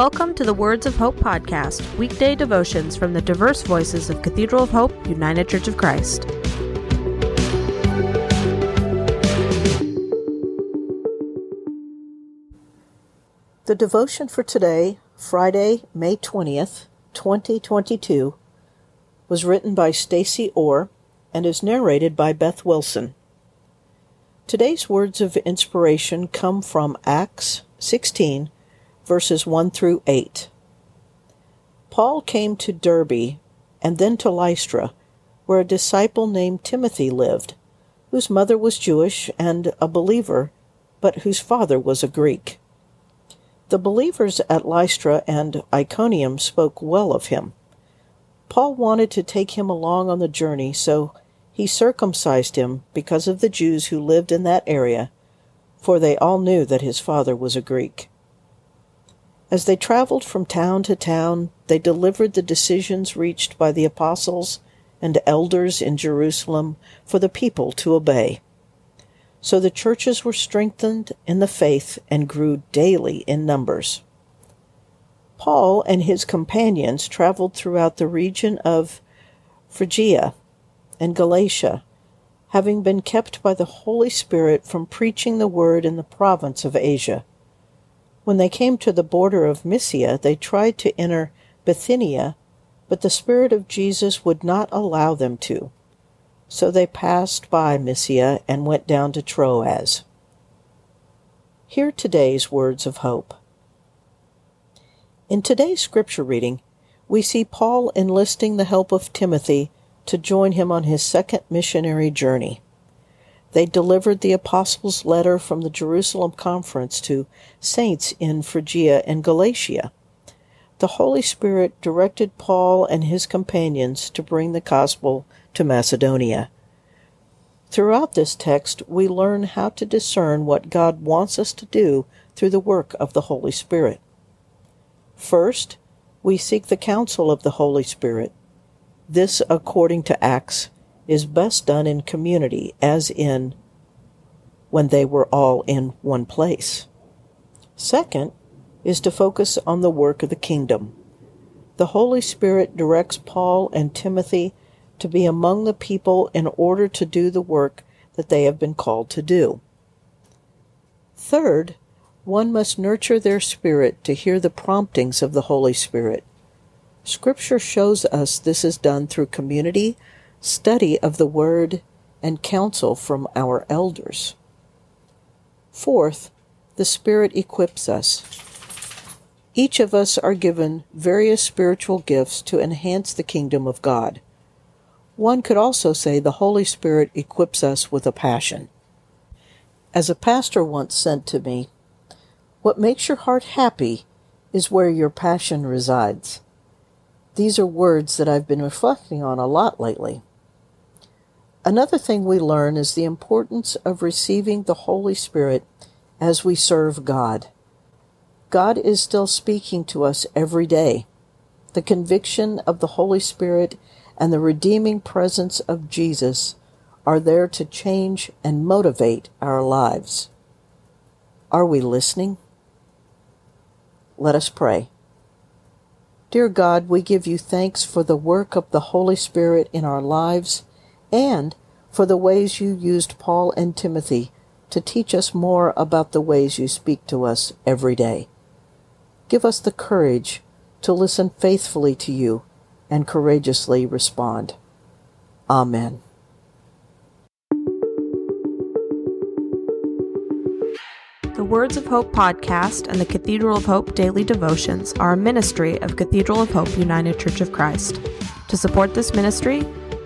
Welcome to the Words of Hope podcast, weekday devotions from the diverse voices of Cathedral of Hope, United Church of Christ. The devotion for today, Friday, May 20th, 2022, was written by Stacy Orr and is narrated by Beth Wilson. Today's words of inspiration come from Acts 16, verses 1 through 8. Paul came to Derbe and then to Lystra, where a disciple named Timothy lived, whose mother was Jewish and a believer, but whose father was a Greek. The believers at Lystra and Iconium spoke well of him. Paul wanted to take him along on the journey, so he circumcised him because of the Jews who lived in that area, for they all knew that his father was a Greek. As they traveled from town to town, they delivered the decisions reached by the apostles and elders in Jerusalem for the people to obey. So the churches were strengthened in the faith and grew daily in numbers. Paul and his companions traveled throughout the region of Phrygia and Galatia, having been kept by the Holy Spirit from preaching the word in the province of Asia. When they came to the border of Mysia, they tried to enter Bithynia, but the Spirit of Jesus would not allow them to. So they passed by Mysia and went down to Troas. Hear today's words of hope. In today's scripture reading, we see Paul enlisting the help of Timothy to join him on his second missionary journey. They delivered the apostles' letter from the Jerusalem conference to saints in Phrygia and Galatia. The Holy Spirit directed Paul and his companions to bring the gospel to Macedonia. Throughout this text, we learn how to discern what God wants us to do through the work of the Holy Spirit. First, we seek the counsel of the Holy Spirit. This, according to Acts, is best done in community, as in when they were all in one place. Second is to focus on the work of the kingdom. The Holy Spirit directs Paul and Timothy to be among the people in order to do the work that they have been called to do. Third, one must nurture their spirit to hear the promptings of the Holy Spirit. Scripture shows us this is done through community, study of the Word, and counsel from our elders. Fourth, the Spirit equips us. Each of us are given various spiritual gifts to enhance the kingdom of God. One could also say the Holy Spirit equips us with a passion. As a pastor once said to me, what makes your heart happy is where your passion resides. These are words that I've been reflecting on a lot lately. Another thing we learn is the importance of receiving the Holy Spirit as we serve God. God is still speaking to us every day. The conviction of the Holy Spirit and the redeeming presence of Jesus are there to change and motivate our lives. Are we listening? Let us pray. Dear God, we give you thanks for the work of the Holy Spirit in our lives and for the ways you used Paul and Timothy to teach us more about the ways you speak to us every day. Give us the courage to listen faithfully to you and courageously respond. Amen. The Words of Hope podcast and the Cathedral of Hope daily devotions are a ministry of Cathedral of Hope United Church of Christ. To support this ministry,